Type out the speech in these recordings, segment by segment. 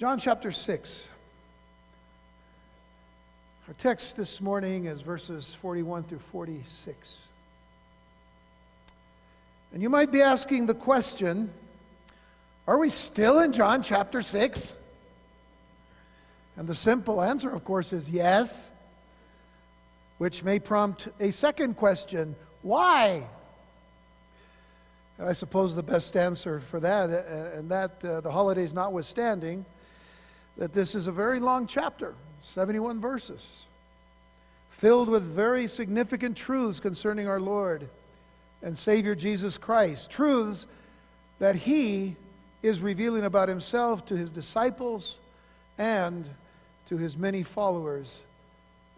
John chapter 6. Our text this morning is verses 41 through 46. And you might be asking the question are we still in John chapter 6? And the simple answer, of course, is yes, which may prompt a second question why? And I suppose the best answer for that, uh, and that uh, the holidays notwithstanding, that this is a very long chapter, 71 verses, filled with very significant truths concerning our Lord and Savior Jesus Christ. Truths that He is revealing about Himself to His disciples and to His many followers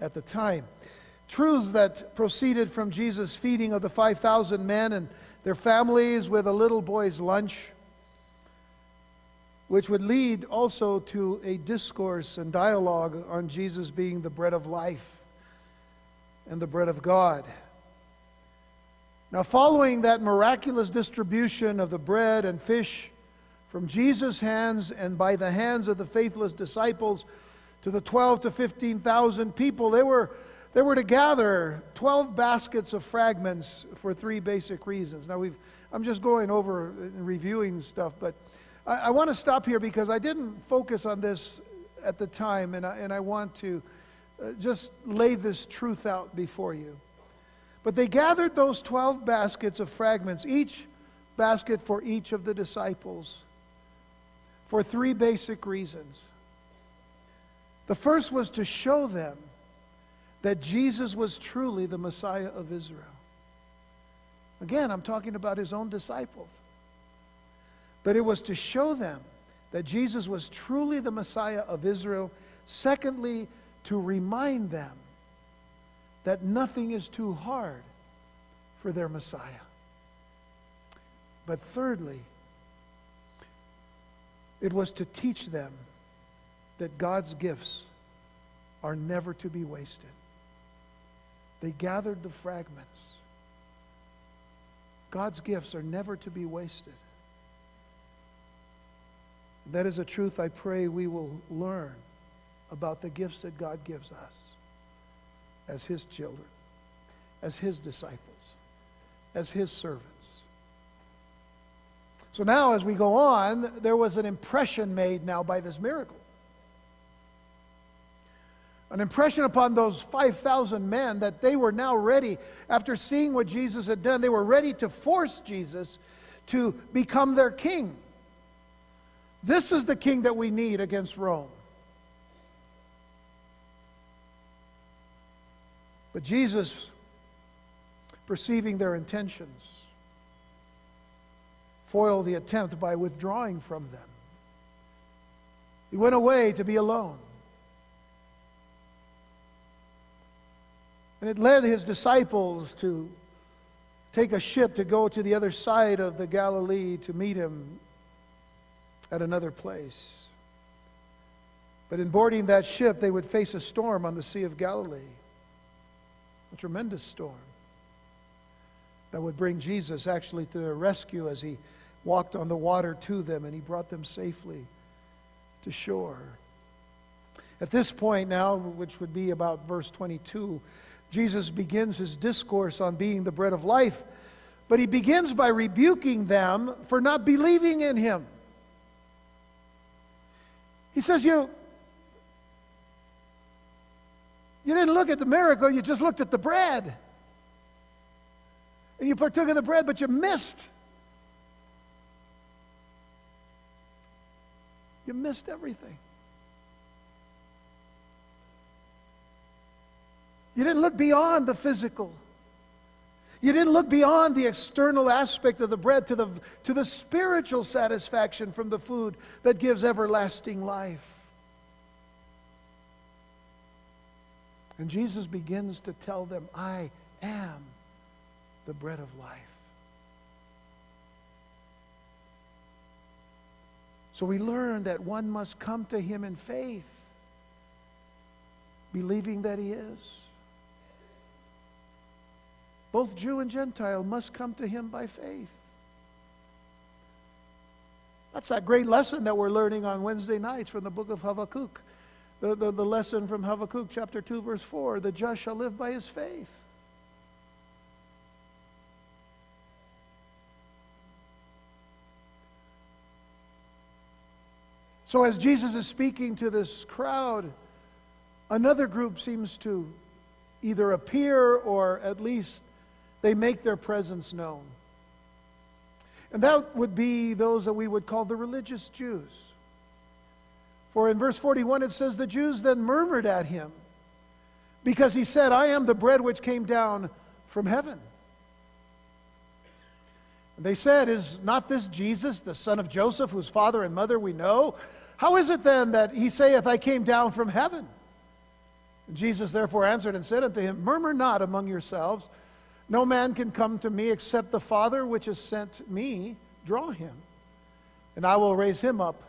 at the time. Truths that proceeded from Jesus' feeding of the 5,000 men and their families with a little boy's lunch which would lead also to a discourse and dialogue on Jesus being the bread of life and the bread of God. Now, following that miraculous distribution of the bread and fish from Jesus' hands and by the hands of the faithless disciples to the 12 to 15,000 people, they were, they were to gather 12 baskets of fragments for three basic reasons. Now, we've, I'm just going over and reviewing stuff, but I, I want to stop here because I didn't focus on this at the time, and I, and I want to uh, just lay this truth out before you. But they gathered those 12 baskets of fragments, each basket for each of the disciples, for three basic reasons. The first was to show them that Jesus was truly the Messiah of Israel. Again, I'm talking about his own disciples. But it was to show them that Jesus was truly the Messiah of Israel. Secondly, to remind them that nothing is too hard for their Messiah. But thirdly, it was to teach them that God's gifts are never to be wasted. They gathered the fragments. God's gifts are never to be wasted. That is a truth I pray we will learn about the gifts that God gives us as His children, as His disciples, as His servants. So now, as we go on, there was an impression made now by this miracle. An impression upon those 5,000 men that they were now ready, after seeing what Jesus had done, they were ready to force Jesus to become their king. This is the king that we need against Rome. But Jesus, perceiving their intentions, foiled the attempt by withdrawing from them. He went away to be alone. And it led his disciples to take a ship to go to the other side of the Galilee to meet him at another place. But in boarding that ship, they would face a storm on the Sea of Galilee, a tremendous storm that would bring Jesus actually to their rescue as he walked on the water to them and he brought them safely to shore. At this point now, which would be about verse 22, Jesus begins his discourse on being the bread of life, but he begins by rebuking them for not believing in him. He says, You, you didn't look at the miracle, you just looked at the bread. And you partook of the bread, but you missed. You missed everything. You didn't look beyond the physical. You didn't look beyond the external aspect of the bread to the, to the spiritual satisfaction from the food that gives everlasting life. And Jesus begins to tell them, I am the bread of life. So we learn that one must come to him in faith, believing that he is. Both Jew and Gentile must come to him by faith. That's that great lesson that we're learning on Wednesday nights from the book of Habakkuk. The, the, the lesson from Habakkuk chapter 2, verse 4 the just shall live by his faith. So, as Jesus is speaking to this crowd, another group seems to either appear or at least they make their presence known. And that would be those that we would call the religious Jews. For in verse 41 it says, The Jews then murmured at him because he said, I am the bread which came down from heaven. And they said, Is not this Jesus, the son of Joseph, whose father and mother we know? How is it then that he saith, I came down from heaven? And Jesus therefore answered and said unto him, Murmur not among yourselves. No man can come to me except the Father which has sent me draw him, and I will raise him up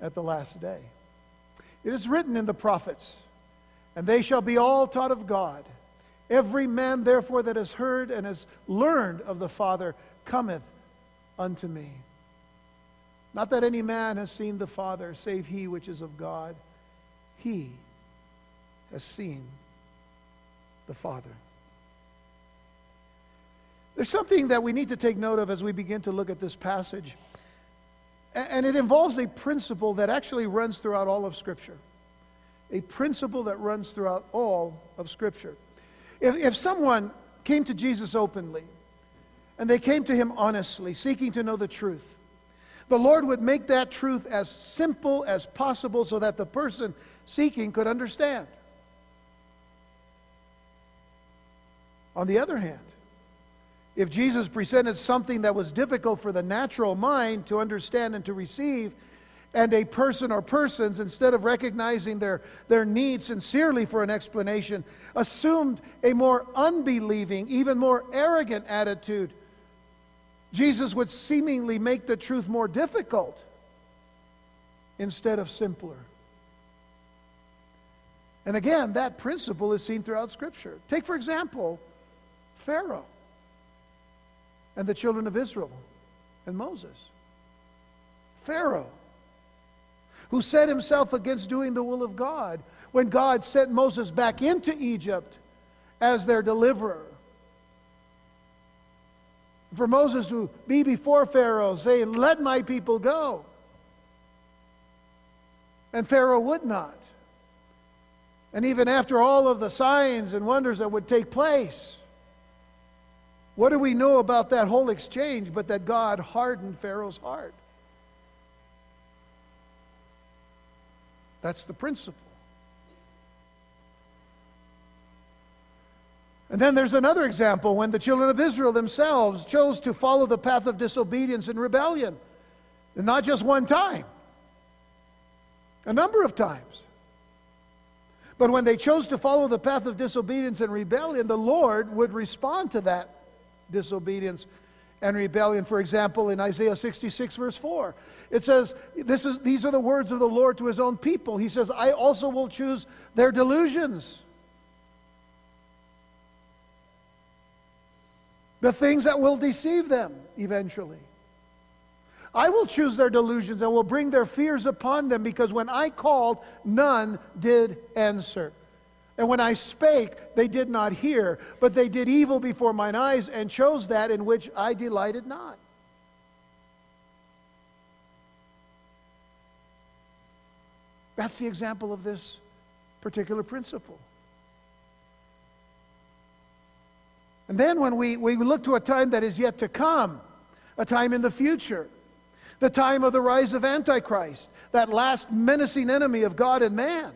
at the last day. It is written in the prophets, and they shall be all taught of God. Every man, therefore, that has heard and has learned of the Father cometh unto me. Not that any man has seen the Father, save he which is of God. He has seen the Father. There's something that we need to take note of as we begin to look at this passage. And it involves a principle that actually runs throughout all of Scripture. A principle that runs throughout all of Scripture. If, if someone came to Jesus openly, and they came to him honestly, seeking to know the truth, the Lord would make that truth as simple as possible so that the person seeking could understand. On the other hand, if Jesus presented something that was difficult for the natural mind to understand and to receive, and a person or persons, instead of recognizing their, their need sincerely for an explanation, assumed a more unbelieving, even more arrogant attitude Jesus would seemingly make the truth more difficult instead of simpler. And again, that principle is seen throughout Scripture. Take, for example, Pharaoh and the children of Israel and Moses. Pharaoh, who set himself against doing the will of God when God sent Moses back into Egypt as their deliverer for Moses to be before Pharaoh, saying, Let my people go. And Pharaoh would not. And even after all of the signs and wonders that would take place, what do we know about that whole exchange but that God hardened Pharaoh's heart? That's the principle. And then there's another example when the children of Israel themselves chose to follow the path of disobedience and rebellion. And not just one time, a number of times. But when they chose to follow the path of disobedience and rebellion, the Lord would respond to that disobedience and rebellion. For example, in Isaiah 66, verse 4, it says, this is, These are the words of the Lord to his own people. He says, I also will choose their delusions the things that will deceive them eventually. I will choose their delusions and will bring their fears upon them because when I called, none did answer. And when I spake, they did not hear, but they did evil before mine eyes and chose that in which I delighted not. That's the example of this particular principle. And then when we, we look to a time that is yet to come, a time in the future, the time of the rise of Antichrist, that last menacing enemy of God and man.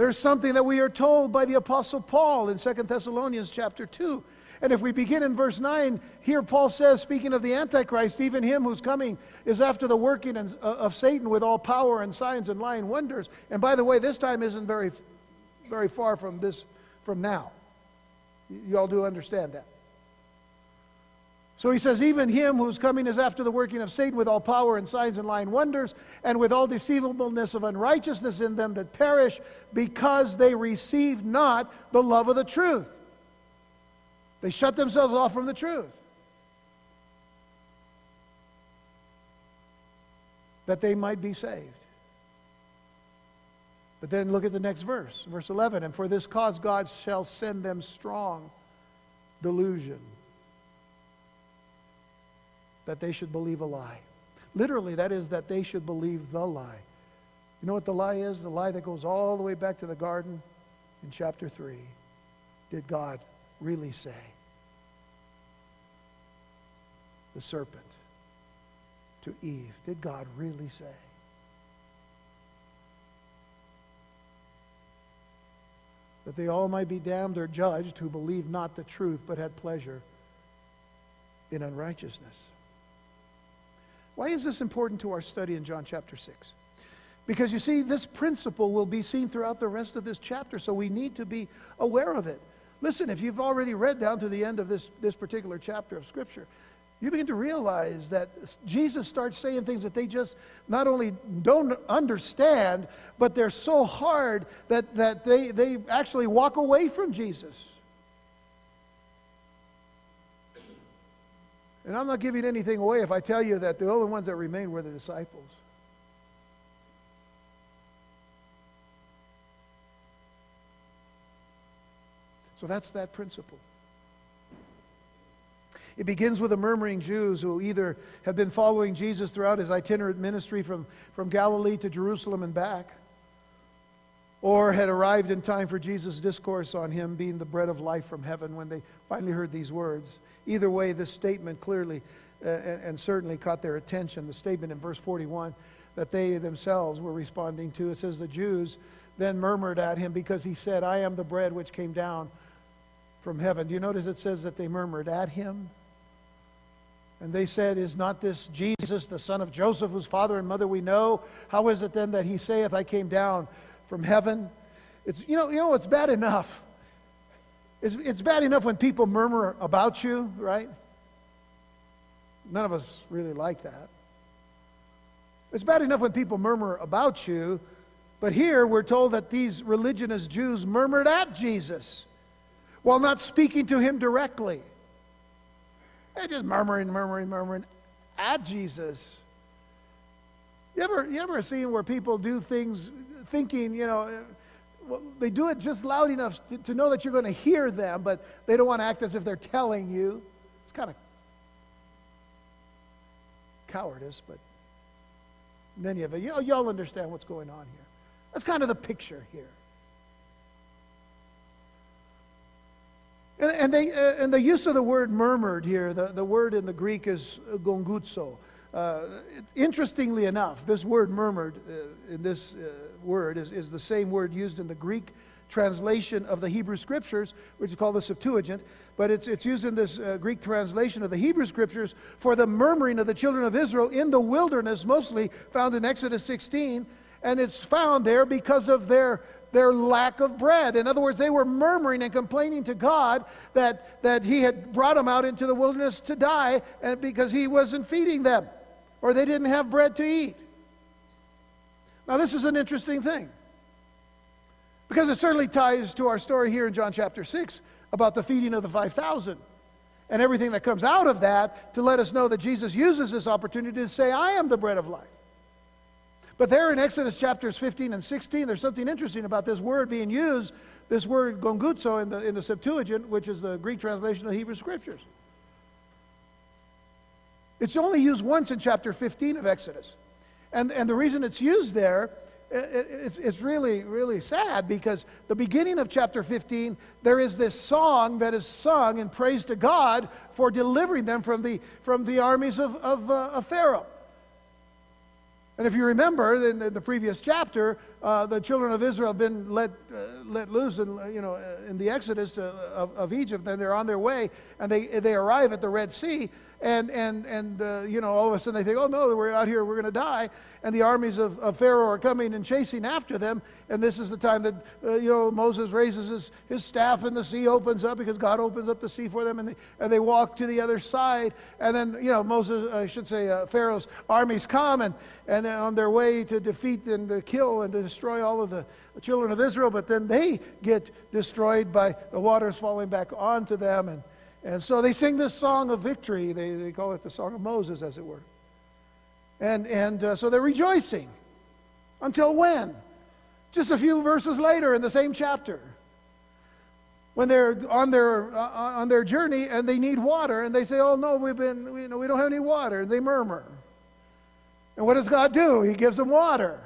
There's something that we are told by the Apostle Paul in 2 Thessalonians chapter 2. And if we begin in verse 9, here Paul says, speaking of the Antichrist, even him who's coming is after the working uh, of Satan with all power and signs and lying wonders. And by the way, this time isn't very, very far from this, from now. You all do understand that. So he says, Even him whose coming is after the working of Satan with all power and signs and lying wonders, and with all deceivableness of unrighteousness in them that perish, because they receive not the love of the truth. They shut themselves off from the truth. that they might be saved. But then look at the next verse, verse 11. And for this cause God shall send them strong delusion that they should believe a lie. Literally, that is that they should believe the lie. You know what the lie is? The lie that goes all the way back to the garden in chapter 3. Did God really say? The serpent to Eve. Did God really say? That they all might be damned or judged who believed not the truth but had pleasure in unrighteousness. Why is this important to our study in John chapter 6? Because you see, this principle will be seen throughout the rest of this chapter, so we need to be aware of it. Listen, if you've already read down to the end of this, this particular chapter of Scripture, you begin to realize that Jesus starts saying things that they just not only don't understand, but they're so hard that, that they, they actually walk away from Jesus. And I'm not giving anything away if I tell you that the only ones that remained were the disciples. So that's that principle. It begins with the murmuring Jews who either have been following Jesus throughout his itinerant ministry from, from Galilee to Jerusalem and back, or had arrived in time for Jesus' discourse on him being the bread of life from heaven when they finally heard these words. Either way, this statement clearly uh, and certainly caught their attention. The statement in verse 41 that they themselves were responding to it says, The Jews then murmured at him because he said, I am the bread which came down from heaven. Do you notice it says that they murmured at him? And they said, Is not this Jesus, the son of Joseph, whose father and mother we know? How is it then that he saith, I came down from heaven? It's, you, know, you know, it's bad enough. It's, it's bad enough when people murmur about you, right? None of us really like that. It's bad enough when people murmur about you, but here we're told that these religionist Jews murmured at Jesus while not speaking to him directly. They're just murmuring, murmuring, murmuring at Jesus. You ever, you ever seen where people do things thinking, you know, well, they do it just loud enough to, to know that you're going to hear them, but they don't want to act as if they're telling you. It's kind of cowardice, but many of it, know, y'all understand what's going on here. That's kind of the picture here. And, and, they, uh, and the use of the word murmured here, the, the word in the Greek is gonguzo. Uh, interestingly enough, this word murmured uh, in this uh, word is, is the same word used in the Greek translation of the Hebrew Scriptures, which is called the Septuagint, but it's, it's used in this uh, Greek translation of the Hebrew Scriptures for the murmuring of the children of Israel in the wilderness, mostly found in Exodus 16. And it's found there because of their their lack of bread. In other words, they were murmuring and complaining to God that, that He had brought them out into the wilderness to die and because He wasn't feeding them or they didn't have bread to eat. Now, this is an interesting thing because it certainly ties to our story here in John chapter 6 about the feeding of the 5,000 and everything that comes out of that to let us know that Jesus uses this opportunity to say, I am the bread of life. But there in Exodus chapters 15 and 16, there's something interesting about this word being used, this word gonguzo in the, in the Septuagint, which is the Greek translation of the Hebrew Scriptures. It's only used once in chapter 15 of Exodus. And, and the reason it's used there, it, it's, it's really, really sad because the beginning of chapter 15, there is this song that is sung in praise to God for delivering them from the, from the armies of, of, uh, of Pharaoh. And if you remember, in, the previous chapter, uh, the children of Israel have been let, uh, let loose in, you know, in the exodus uh, of, of Egypt, and they're on their way, and they, they arrive at the Red Sea, and, and, and uh, you know, all of a sudden they think, oh no, we're out here, we're going to die. And the armies of, of Pharaoh are coming and chasing after them. And this is the time that, uh, you know, Moses raises his, his staff and the sea opens up because God opens up the sea for them. And they, and they walk to the other side. And then, you know, Moses, I should say, uh, Pharaoh's armies come and, and on their way to defeat and to kill and to destroy all of the children of Israel. But then they get destroyed by the waters falling back onto them. And, and so they sing this song of victory. They, they call it the Song of Moses, as it were. And, and uh, so they're rejoicing. Until when? Just a few verses later in the same chapter. When they're on their, uh, on their journey and they need water, and they say, Oh, no, we've been, you know, we don't have any water. and They murmur. And what does God do? He gives them water.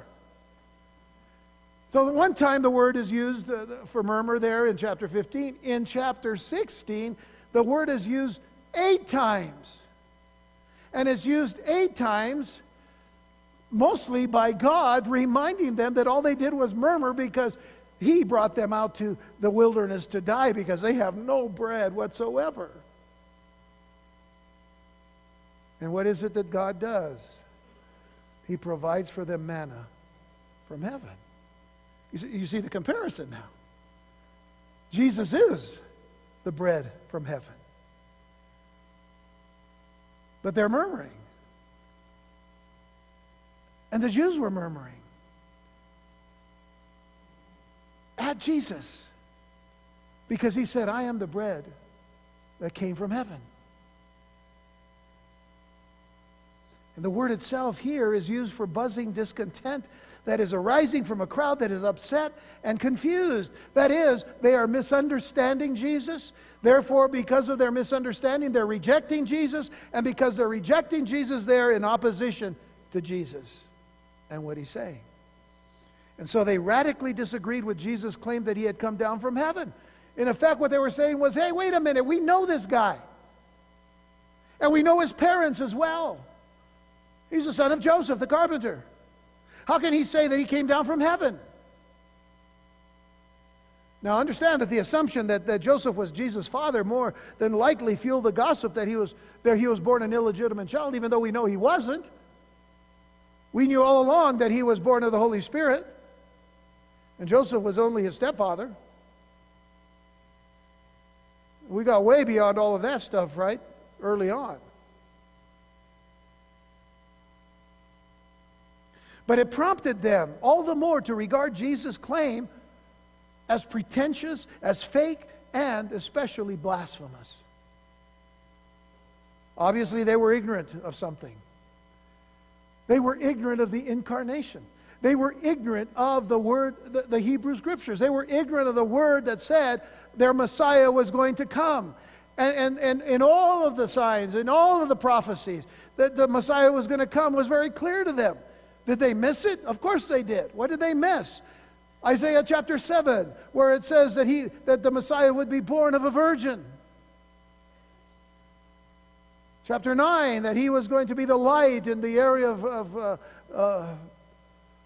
So, one time the word is used uh, for murmur there in chapter 15. In chapter 16, the word is used eight times. And it's used eight times mostly by God reminding them that all they did was murmur because He brought them out to the wilderness to die because they have no bread whatsoever. And what is it that God does? He provides for them manna from heaven. You see, you see the comparison now. Jesus is the bread from heaven. But they're murmuring. And the Jews were murmuring at Jesus because he said, I am the bread that came from heaven. And the word itself here is used for buzzing discontent that is arising from a crowd that is upset and confused. That is, they are misunderstanding Jesus. Therefore, because of their misunderstanding, they're rejecting Jesus. And because they're rejecting Jesus, they're in opposition to Jesus and what he's saying. And so they radically disagreed with Jesus' claim that he had come down from heaven. In effect, what they were saying was, hey, wait a minute, we know this guy. And we know his parents as well. He's the son of Joseph, the carpenter. How can he say that he came down from heaven? Now, understand that the assumption that, that Joseph was Jesus' father more than likely fueled the gossip that he, was, that he was born an illegitimate child, even though we know he wasn't. We knew all along that he was born of the Holy Spirit, and Joseph was only his stepfather. We got way beyond all of that stuff, right? Early on. But it prompted them all the more to regard Jesus' claim as pretentious, as fake, and especially blasphemous. Obviously, they were ignorant of something. They were ignorant of the incarnation. They were ignorant of the word, the, the, Hebrew scriptures. They were ignorant of the word that said their Messiah was going to come. And, and, and in all of the signs, in all of the prophecies, that the Messiah was going to come was very clear to them. Did they miss it? Of course they did. What did they miss? Isaiah chapter 7, where it says that, he, that the Messiah would be born of a virgin. Chapter 9, that he was going to be the light in the area of, of uh, uh,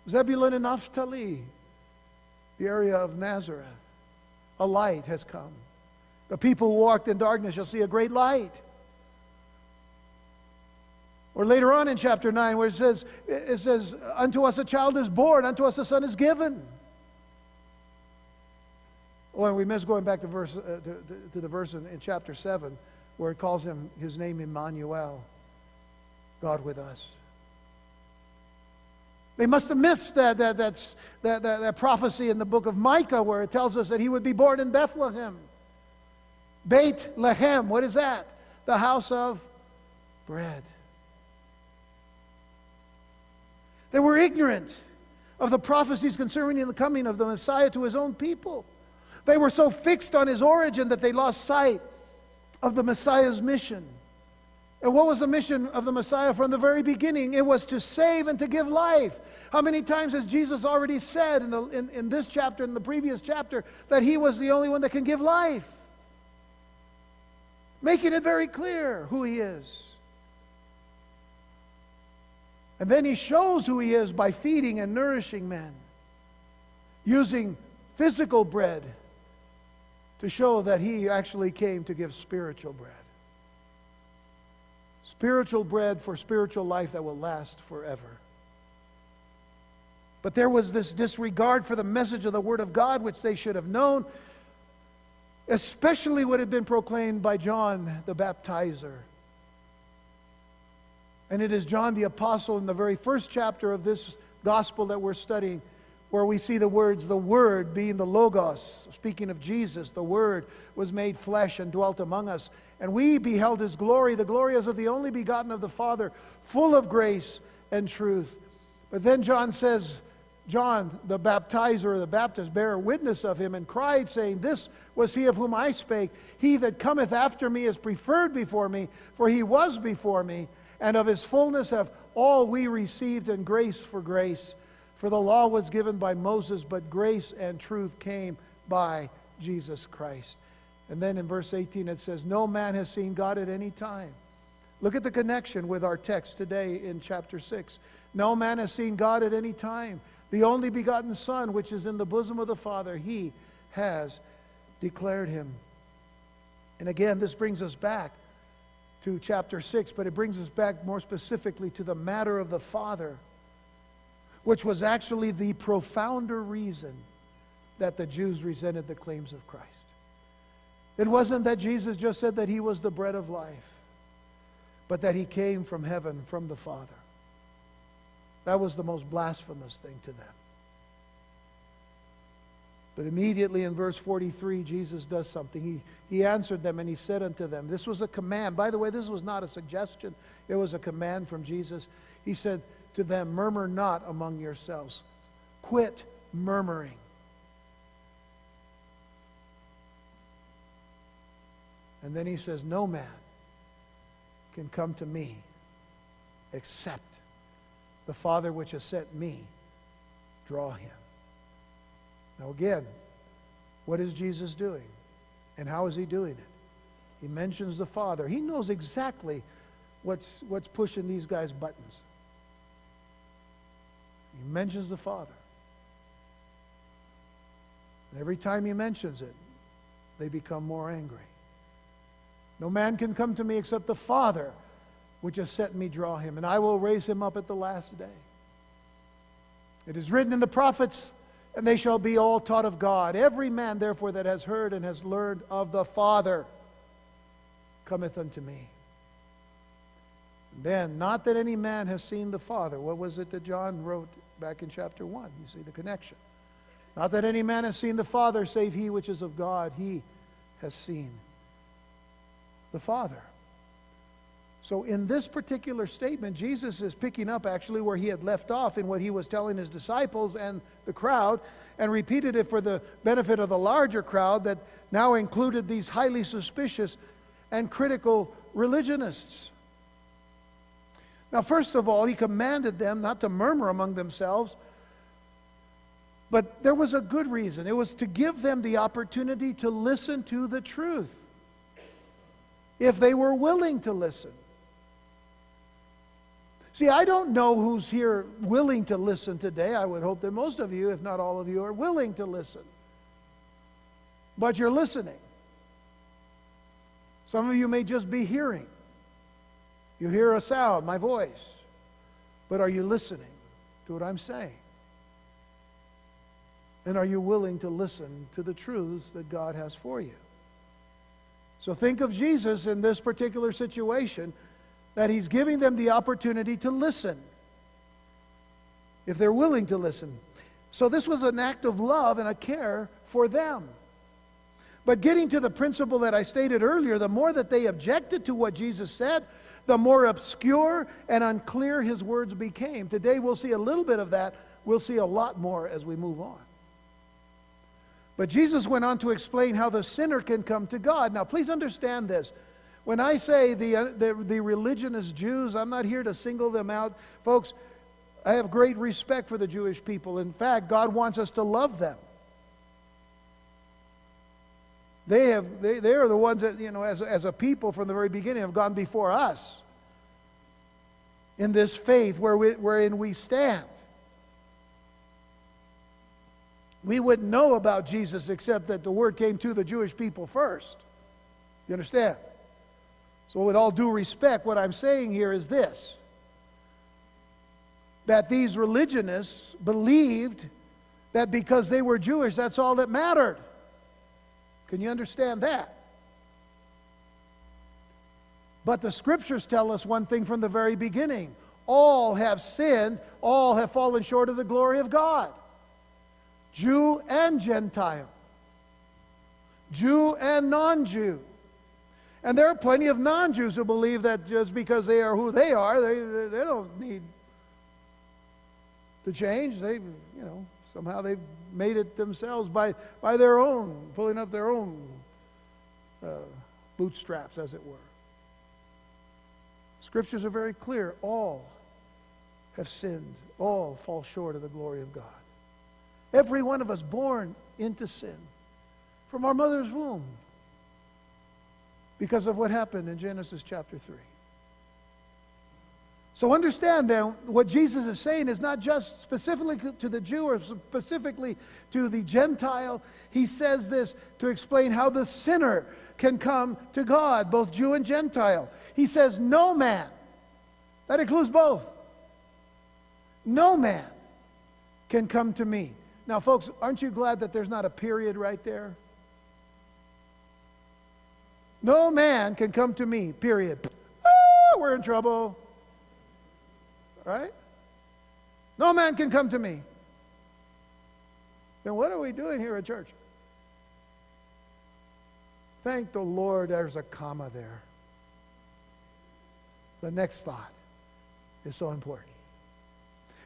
Zebulun and Naphtali, the area of Nazareth. A light has come. The people who walked in darkness shall see a great light. Or later on in chapter 9, where it says, it says, Unto us a child is born, unto us a son is given. Oh, and we miss going back to, verse, uh, to, to, to, the verse in, in chapter 7 where it calls him his name Emmanuel, God with us. They must have missed that, that, that, that, that, prophecy in the book of Micah where it tells us that he would be born in Bethlehem. Beit Lehem, what is that? The house of bread. They were ignorant of the prophecies concerning the coming of the Messiah to his own people. They were so fixed on his origin that they lost sight of the Messiah's mission. And what was the mission of the Messiah from the very beginning? It was to save and to give life. How many times has Jesus already said in, the, in, in this chapter, in the previous chapter, that he was the only one that can give life? Making it very clear who he is. And then he shows who he is by feeding and nourishing men, using physical bread to show that he actually came to give spiritual bread. Spiritual bread for spiritual life that will last forever. But there was this disregard for the message of the Word of God, which they should have known, especially what had been proclaimed by John the Baptizer. And it is John the Apostle in the very first chapter of this gospel that we're studying where we see the words, the Word being the Logos, speaking of Jesus, the Word was made flesh and dwelt among us. And we beheld His glory, the glory as of the only begotten of the Father, full of grace and truth. But then John says, John, the baptizer, or the Baptist, bare witness of him and cried, saying, This was he of whom I spake. He that cometh after me is preferred before me, for he was before me. And of his fullness have all we received, and grace for grace. For the law was given by Moses, but grace and truth came by Jesus Christ. And then in verse 18 it says, No man has seen God at any time. Look at the connection with our text today in chapter 6. No man has seen God at any time. The only begotten Son, which is in the bosom of the Father, he has declared him. And again, this brings us back to chapter 6, but it brings us back more specifically to the matter of the Father, which was actually the profounder reason that the Jews resented the claims of Christ. It wasn't that Jesus just said that he was the bread of life, but that he came from heaven, from the Father. That was the most blasphemous thing to them. But immediately in verse 43, Jesus does something. He, he answered them and he said unto them, This was a command. By the way, this was not a suggestion, it was a command from Jesus. He said to them, Murmur not among yourselves, quit murmuring. And then he says, No man can come to me except the Father which has sent me draw him. Now, again, what is Jesus doing? And how is he doing it? He mentions the Father. He knows exactly what's, what's pushing these guys' buttons. He mentions the Father. And every time he mentions it, they become more angry. No man can come to me except the Father, which has sent me, draw him, and I will raise him up at the last day. It is written in the prophets, and they shall be all taught of God. Every man, therefore, that has heard and has learned of the Father cometh unto me. then, not that any man has seen the Father. What was it that John wrote back in chapter 1? You see the connection. Not that any man has seen the Father, save he which is of God. He has seen the Father. So, in this particular statement, Jesus is picking up actually where he had left off in what he was telling his disciples and the crowd, and repeated it for the benefit of the larger crowd that now included these highly suspicious and critical religionists. Now, first of all, he commanded them not to murmur among themselves, but there was a good reason. It was to give them the opportunity to listen to the truth if they were willing to listen. See, I don't know who's here willing to listen today. I would hope that most of you, if not all of you, are willing to listen. But you're listening. Some of you may just be hearing. You hear a sound, my voice. But are you listening to what I'm saying? And are you willing to listen to the truths that God has for you? So think of Jesus in this particular situation that he's giving them the opportunity to listen if they're willing to listen. So this was an act of love and a care for them. But getting to the principle that I stated earlier, the more that they objected to what Jesus said, the more obscure and unclear his words became. Today we'll see a little bit of that. We'll see a lot more as we move on. But Jesus went on to explain how the sinner can come to God. Now, please understand this. When I say the, uh, the, the religionist Jews, I'm not here to single them out. Folks, I have great respect for the Jewish people. In fact, God wants us to love them. They, have, they, they are the ones that, you know, as, as a people from the very beginning have gone before us in this faith where we, wherein we stand we wouldn't know about Jesus except that the word came to the Jewish people first. You understand? So, with all due respect, what I'm saying here is this that these religionists believed that because they were Jewish, that's all that mattered. Can you understand that? But the scriptures tell us one thing from the very beginning all have sinned, all have fallen short of the glory of God. Jew and Gentile, Jew and non Jew. And there are plenty of non Jews who believe that just because they are who they are, they, they don't need to change. They, you know, somehow they've made it themselves by, by their own, pulling up their own uh, bootstraps, as it were. Scriptures are very clear. All have sinned, all fall short of the glory of God. Every one of us born into sin from our mother's womb because of what happened in Genesis chapter 3. So understand then what Jesus is saying is not just specifically to the Jew or specifically to the Gentile. He says this to explain how the sinner can come to God, both Jew and Gentile. He says, No man, that includes both, no man can come to me. Now, folks, aren't you glad that there's not a period right there? No man can come to me, period. Ah, we're in trouble. Right? No man can come to me. Then what are we doing here at church? Thank the Lord there's a comma there. The next thought is so important.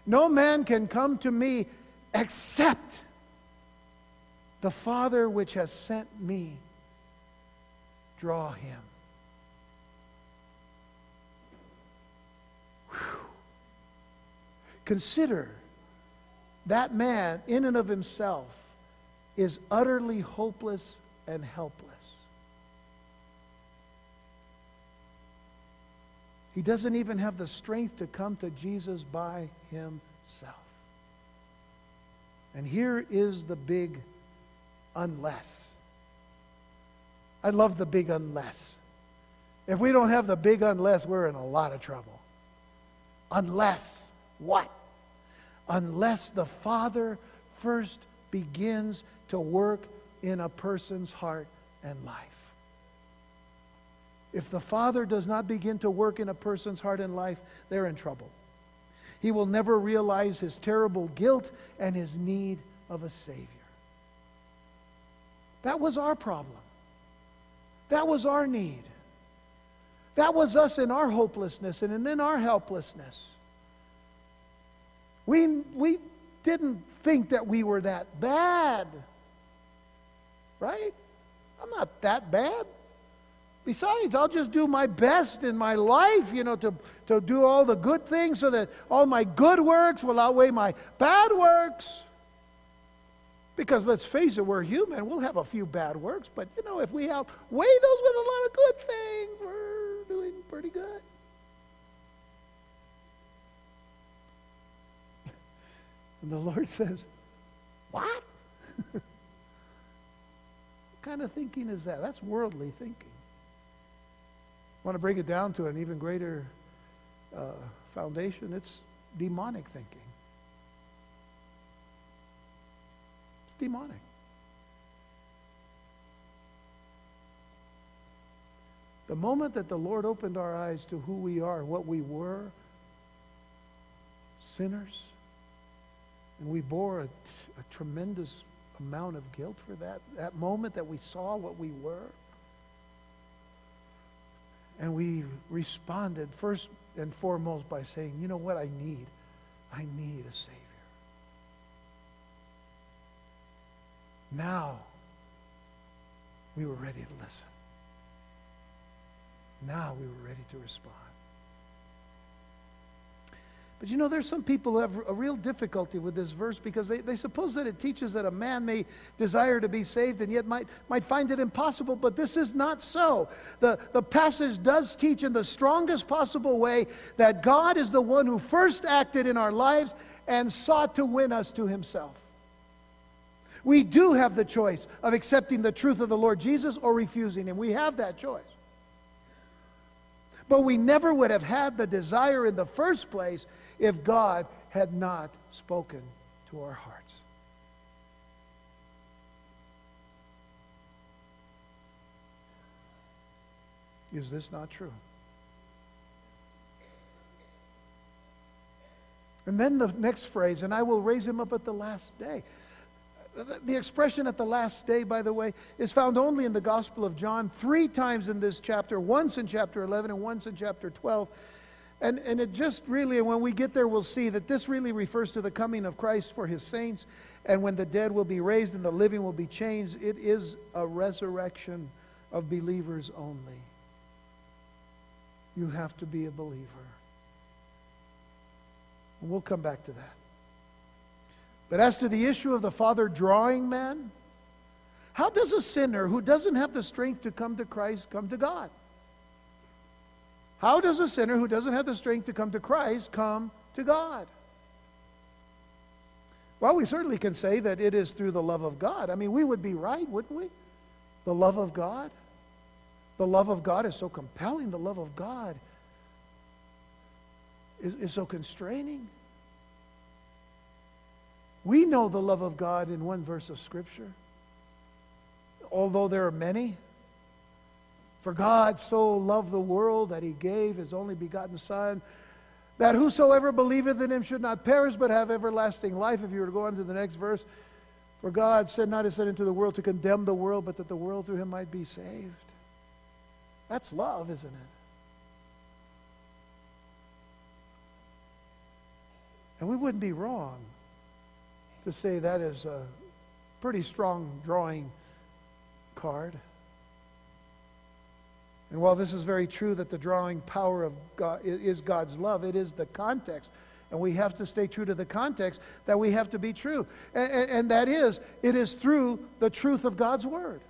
No man can come to me except the Father which has sent me draw him. Consider that man, in and of himself, is utterly hopeless and helpless. He doesn't even have the strength to come to Jesus by himself. And here is the big unless. I love the big unless. If we don't have the big unless, we're in a lot of trouble. Unless what? Unless the Father first begins to work in a person's heart and life. If the Father does not begin to work in a person's heart and life, they're in trouble. He will never realize his terrible guilt and his need of a Savior. That was our problem. That was our need. That was us in our hopelessness and in our helplessness. We, we didn't think that we were that bad. Right? I'm not that bad. Besides, I'll just do my best in my life, you know, to, to do all the good things so that all my good works will outweigh my bad works. Because let's face it, we're human. We'll have a few bad works, but you know, if we outweigh those with a lot of good things, we're doing pretty good. And the Lord says, What? what kind of thinking is that? That's worldly thinking. I want to bring it down to an even greater uh, foundation. It's demonic thinking. It's demonic. The moment that the Lord opened our eyes to who we are, what we were, sinners, and we bore a, a tremendous amount of guilt for that, that moment that we saw what we were. And we responded first and foremost by saying, you know what I need? I need a Savior. Now, we were ready to listen. Now we were ready to respond. But you know, there's some people who have a real difficulty with this verse because they, they suppose that it teaches that a man may desire to be saved and yet might, might find it impossible, but this is not so. The, the passage does teach in the strongest possible way that God is the one who first acted in our lives and sought to win us to himself. We do have the choice of accepting the truth of the Lord Jesus or refusing him. We have that choice. But we never would have had the desire in the first place if God had not spoken to our hearts. Is this not true? And then the next phrase, and I will raise him up at the last day. The expression at the last day, by the way, is found only in the Gospel of John three times in this chapter once in chapter 11 and once in chapter 12. And, and it just really, and when we get there, we'll see that this really refers to the coming of Christ for his saints. And when the dead will be raised and the living will be changed, it is a resurrection of believers only. You have to be a believer. We'll come back to that. But as to the issue of the Father drawing man, how does a sinner who doesn't have the strength to come to Christ come to God? How does a sinner who doesn't have the strength to come to Christ come to God? Well, we certainly can say that it is through the love of God. I mean, we would be right, wouldn't we? The love of God. The love of God is so compelling. The love of God is, is so constraining. We know the love of God in one verse of Scripture, although there are many. For God so loved the world that he gave his only begotten Son, that whosoever believeth in him should not perish but have everlasting life. If you were to go on to the next verse, for God sent not his Son into the world to condemn the world, but that the world through him might be saved. That's love, isn't it? And we wouldn't be wrong to say that is a pretty strong drawing card. And while this is very true that the drawing power of God is God's love, it is the context. And we have to stay true to the context that we have to be true. And, and, that is, it is through the truth of God's Word.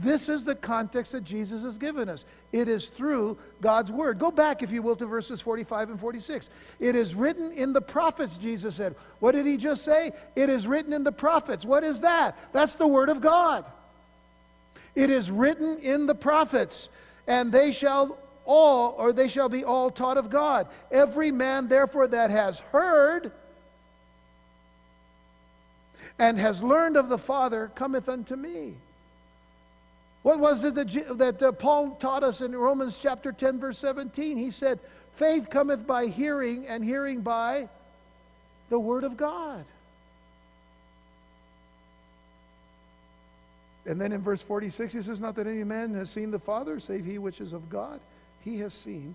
This is the context that Jesus has given us. It is through God's Word. Go back, if you will, to verses 45 and 46. It is written in the prophets, Jesus said. What did he just say? It is written in the prophets. What is that? That's the Word of God. It is written in the prophets and they shall all, or they shall be all taught of God. Every man, therefore, that has heard and has learned of the Father cometh unto me. What was it that, that uh, Paul taught us in Romans chapter 10, verse 17? He said, Faith cometh by hearing, and hearing by the Word of God. And then in verse 46, he says, Not that any man has seen the Father, save he which is of God. He has seen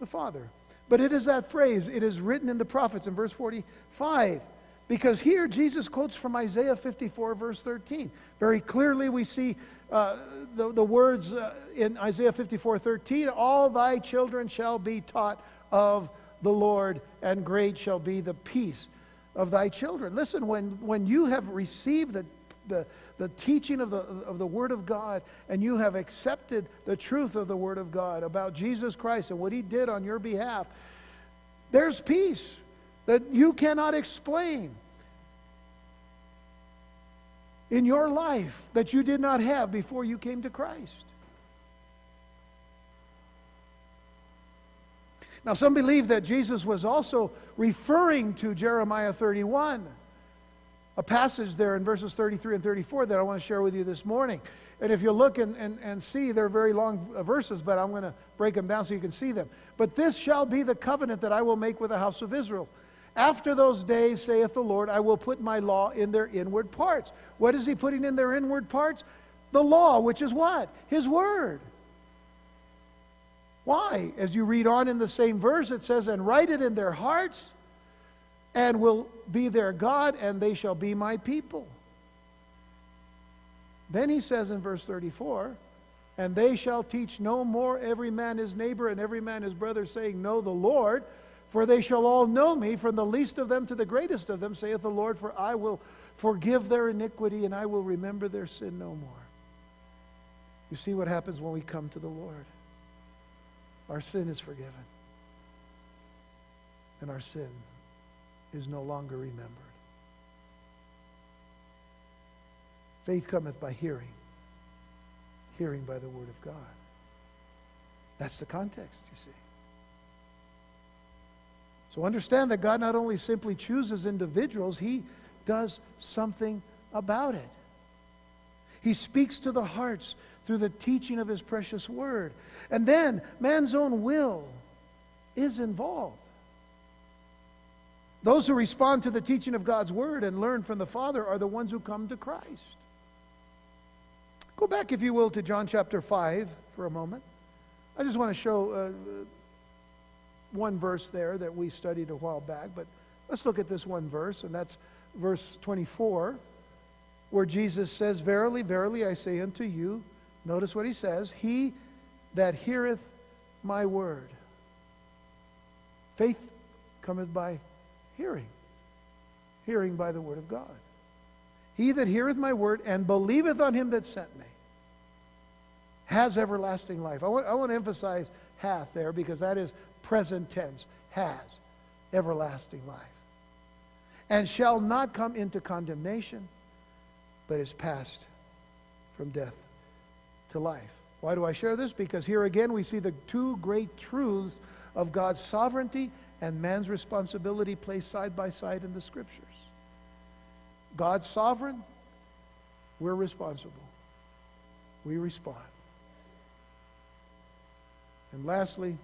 the Father. But it is that phrase, it is written in the prophets in verse 45. Because here Jesus quotes from Isaiah 54, verse 13. Very clearly, we see uh, the, the words uh, in Isaiah 54, 13 All thy children shall be taught of the Lord, and great shall be the peace of thy children. Listen, when, when you have received the, the, the teaching of the, of the Word of God and you have accepted the truth of the Word of God about Jesus Christ and what He did on your behalf, there's peace that you cannot explain in your life that you did not have before you came to Christ. Now, some believe that Jesus was also referring to Jeremiah 31 a passage there in verses 33 and 34 that I want to share with you this morning. And if you look and, and, and see, they're very long uh, verses, but I'm going to break them down so you can see them. But this shall be the covenant that I will make with the house of Israel. After those days, saith the Lord, I will put my law in their inward parts. What is he putting in their inward parts? The law, which is what? His word. Why? As you read on in the same verse, it says, And write it in their hearts and will be their God, and they shall be my people. Then he says in verse 34, and they shall teach no more every man his neighbor and every man his brother, saying, Know the Lord, for they shall all know me, from the least of them to the greatest of them, saith the Lord, for I will forgive their iniquity and I will remember their sin no more. You see what happens when we come to the Lord. Our sin is forgiven, and our sin is no longer remembered. Faith cometh by hearing, hearing by the word of God. That's the context, you see. So understand that God not only simply chooses individuals, He does something about it. He speaks to the hearts through the teaching of His precious word. And then man's own will is involved. Those who respond to the teaching of God's word and learn from the Father are the ones who come to Christ. Go back, if you will, to John chapter 5 for a moment. I just want to show uh, one verse there that we studied a while back, but let's look at this one verse, and that's verse 24, where Jesus says, Verily, verily, I say unto you, notice what he says, He that heareth my word. Faith cometh by hearing, hearing by the word of God. He that heareth my word and believeth on him that sent me has everlasting life. I want, I want to emphasize hath there because that is present tense. Has everlasting life. And shall not come into condemnation, but is passed from death to life. Why do I share this? Because here again we see the two great truths of God's sovereignty and man's responsibility placed side by side in the scriptures. God's sovereign, we're responsible. We respond. And lastly,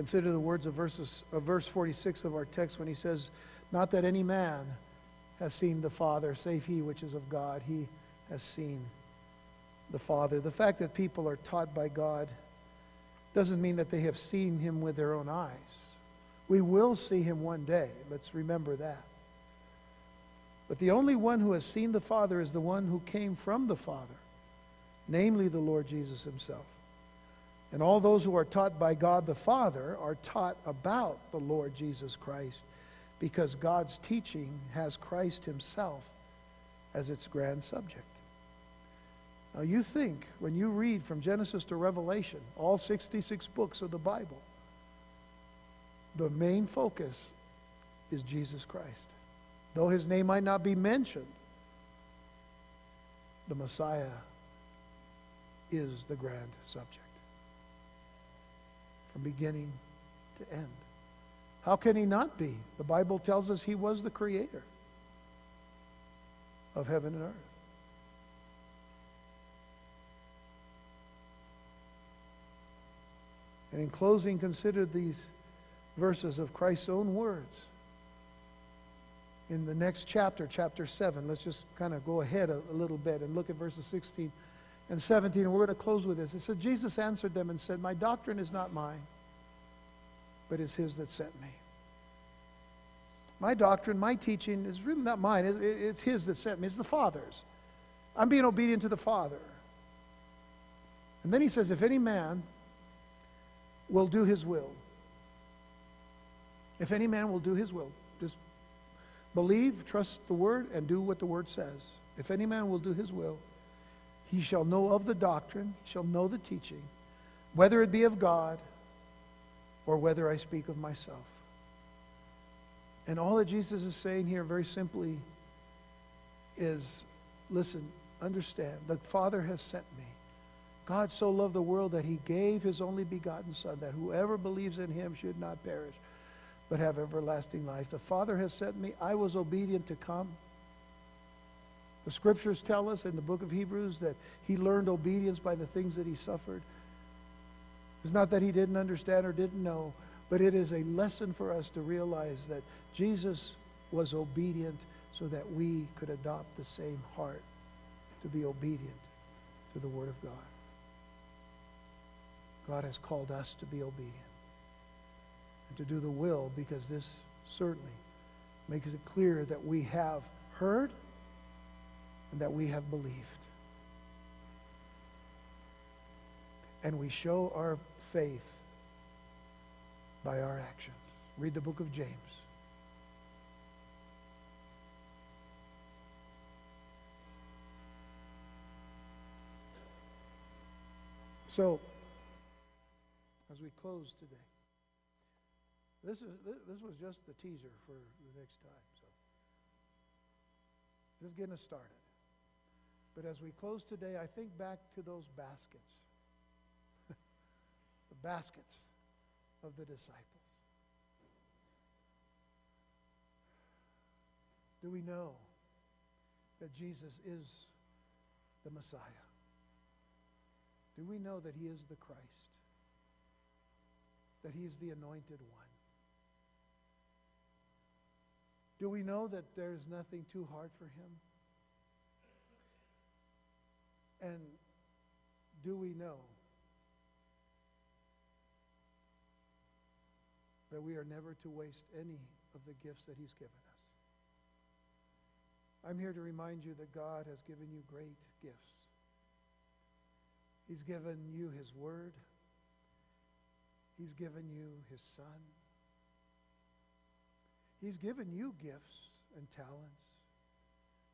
consider the words of, verses, of verse 46 of our text when he says, Not that any man has seen the Father, save he which is of God. He has seen the Father. The fact that people are taught by God doesn't mean that they have seen him with their own eyes. We will see him one day. Let's remember that. But the only one who has seen the Father is the one who came from the Father, namely the Lord Jesus himself. And all those who are taught by God the Father are taught about the Lord Jesus Christ because God's teaching has Christ himself as its grand subject. Now, you think when you read from Genesis to Revelation, all 66 books of the Bible, the main focus is Jesus Christ. Though his name might not be mentioned, the Messiah is the grand subject from beginning to end. How can he not be? The Bible tells us he was the creator of heaven and earth. And in closing, consider these verses of Christ's own words. In the next chapter, chapter 7, let's just kind of go ahead a, a little bit and look at verses 16 and 17, and we're going to close with this. It says, Jesus answered them and said, My doctrine is not mine, but is his that sent me. My doctrine, my teaching is really not mine. It's his that sent me. It's the Father's. I'm being obedient to the Father. And then he says, If any man will do his will. If any man will do his will, just believe, trust the word, and do what the word says. If any man will do his will, he shall know of the doctrine, he shall know the teaching, whether it be of God or whether I speak of myself. And all that Jesus is saying here, very simply, is listen, understand, the Father has sent me. God so loved the world that he gave his only begotten Son, that whoever believes in him should not perish, but have everlasting life. The Father has sent me. I was obedient to come. The scriptures tell us in the book of Hebrews that he learned obedience by the things that he suffered. It's not that he didn't understand or didn't know, but it is a lesson for us to realize that Jesus was obedient so that we could adopt the same heart to be obedient to the Word of God. God has called us to be obedient and to do the will because this certainly makes it clear that we have heard and that we have believed. And we show our faith by our actions. Read the book of James. So, as we close today. This, is, this was just the teaser for the next time. So, just getting us started. But as we close today, I think back to those baskets the baskets of the disciples. Do we know that Jesus is the Messiah? Do we know that he is the Christ? that he's the anointed one? Do we know that there's nothing too hard for him? And do we know that we are never to waste any of the gifts that He's given us. I'm here to remind you that God has given you great gifts. He's given you His Word, He's given you His Son, He's given you gifts and talents.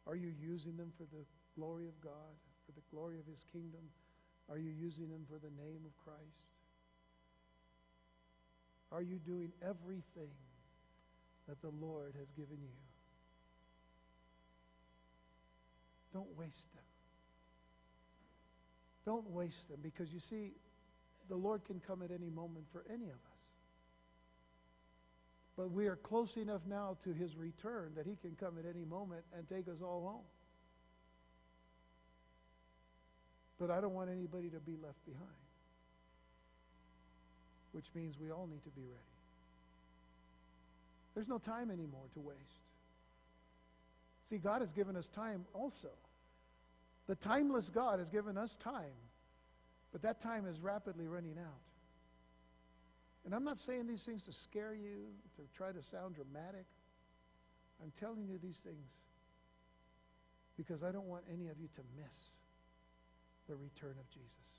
Are you using them for the glory of God, for the glory of His kingdom? Are you using them for the name of Christ? Are you doing everything that the Lord has given you? Don't waste them. Don't waste them because you see, the Lord can come at any moment for any of us. But we are close enough now to his return that he can come at any moment and take us all home. But I don't want anybody to be left behind, which means we all need to be ready. There's no time anymore to waste. See, God has given us time also. The timeless God has given us time, but that time is rapidly running out. And I'm not saying these things to scare you, to try to sound dramatic. I'm telling you these things because I don't want any of you to miss the return of Jesus.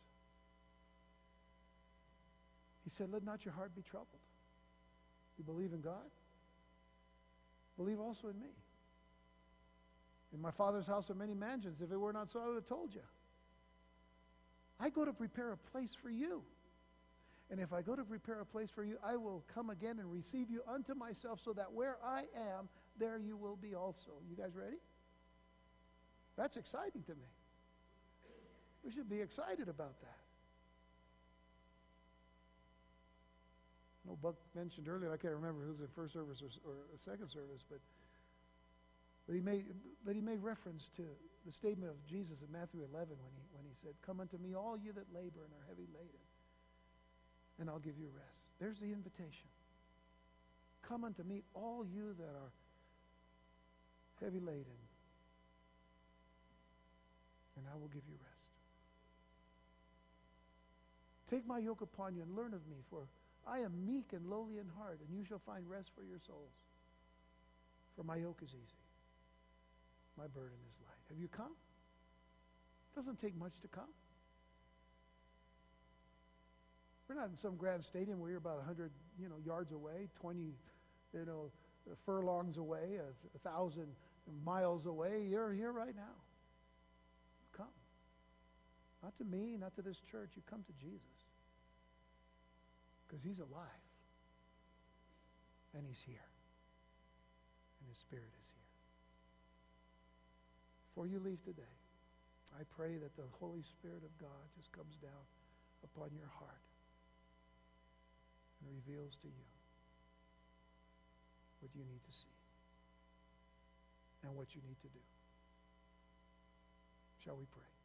He said, Let not your heart be troubled. You believe in God? Believe also in me. In my Father's house are many mansions. If it were not so, I would have told you. I go to prepare a place for you. And if I go to prepare a place for you, I will come again and receive you unto myself, so that where I am, there you will be also. You guys ready? That's exciting to me. We should be excited about that. No, Buck mentioned earlier, I can't remember who's in first service or, or second service, but but he made but he made reference to the statement of Jesus in Matthew 11 when he when he said, "Come unto me, all you that labor and are heavy laden." and I'll give you rest. There's the invitation. Come unto me, all you that are heavy laden, and I will give you rest. Take my yoke upon you and learn of me, for I am meek and lowly in heart, and you shall find rest for your souls. For my yoke is easy, my burden is light. Have you come? It doesn't take much to come. We're not in some grand stadium where you're about 100 you know, yards away, 20 you know, furlongs away, a, thousand miles away. You're here right now. Come. Not to me, not to this church. You come to Jesus. Because he's alive. And he's here. And his spirit is here. Before you leave today, I pray that the Holy Spirit of God just comes down upon your heart and reveals to you what you need to see and what you need to do. Shall we pray?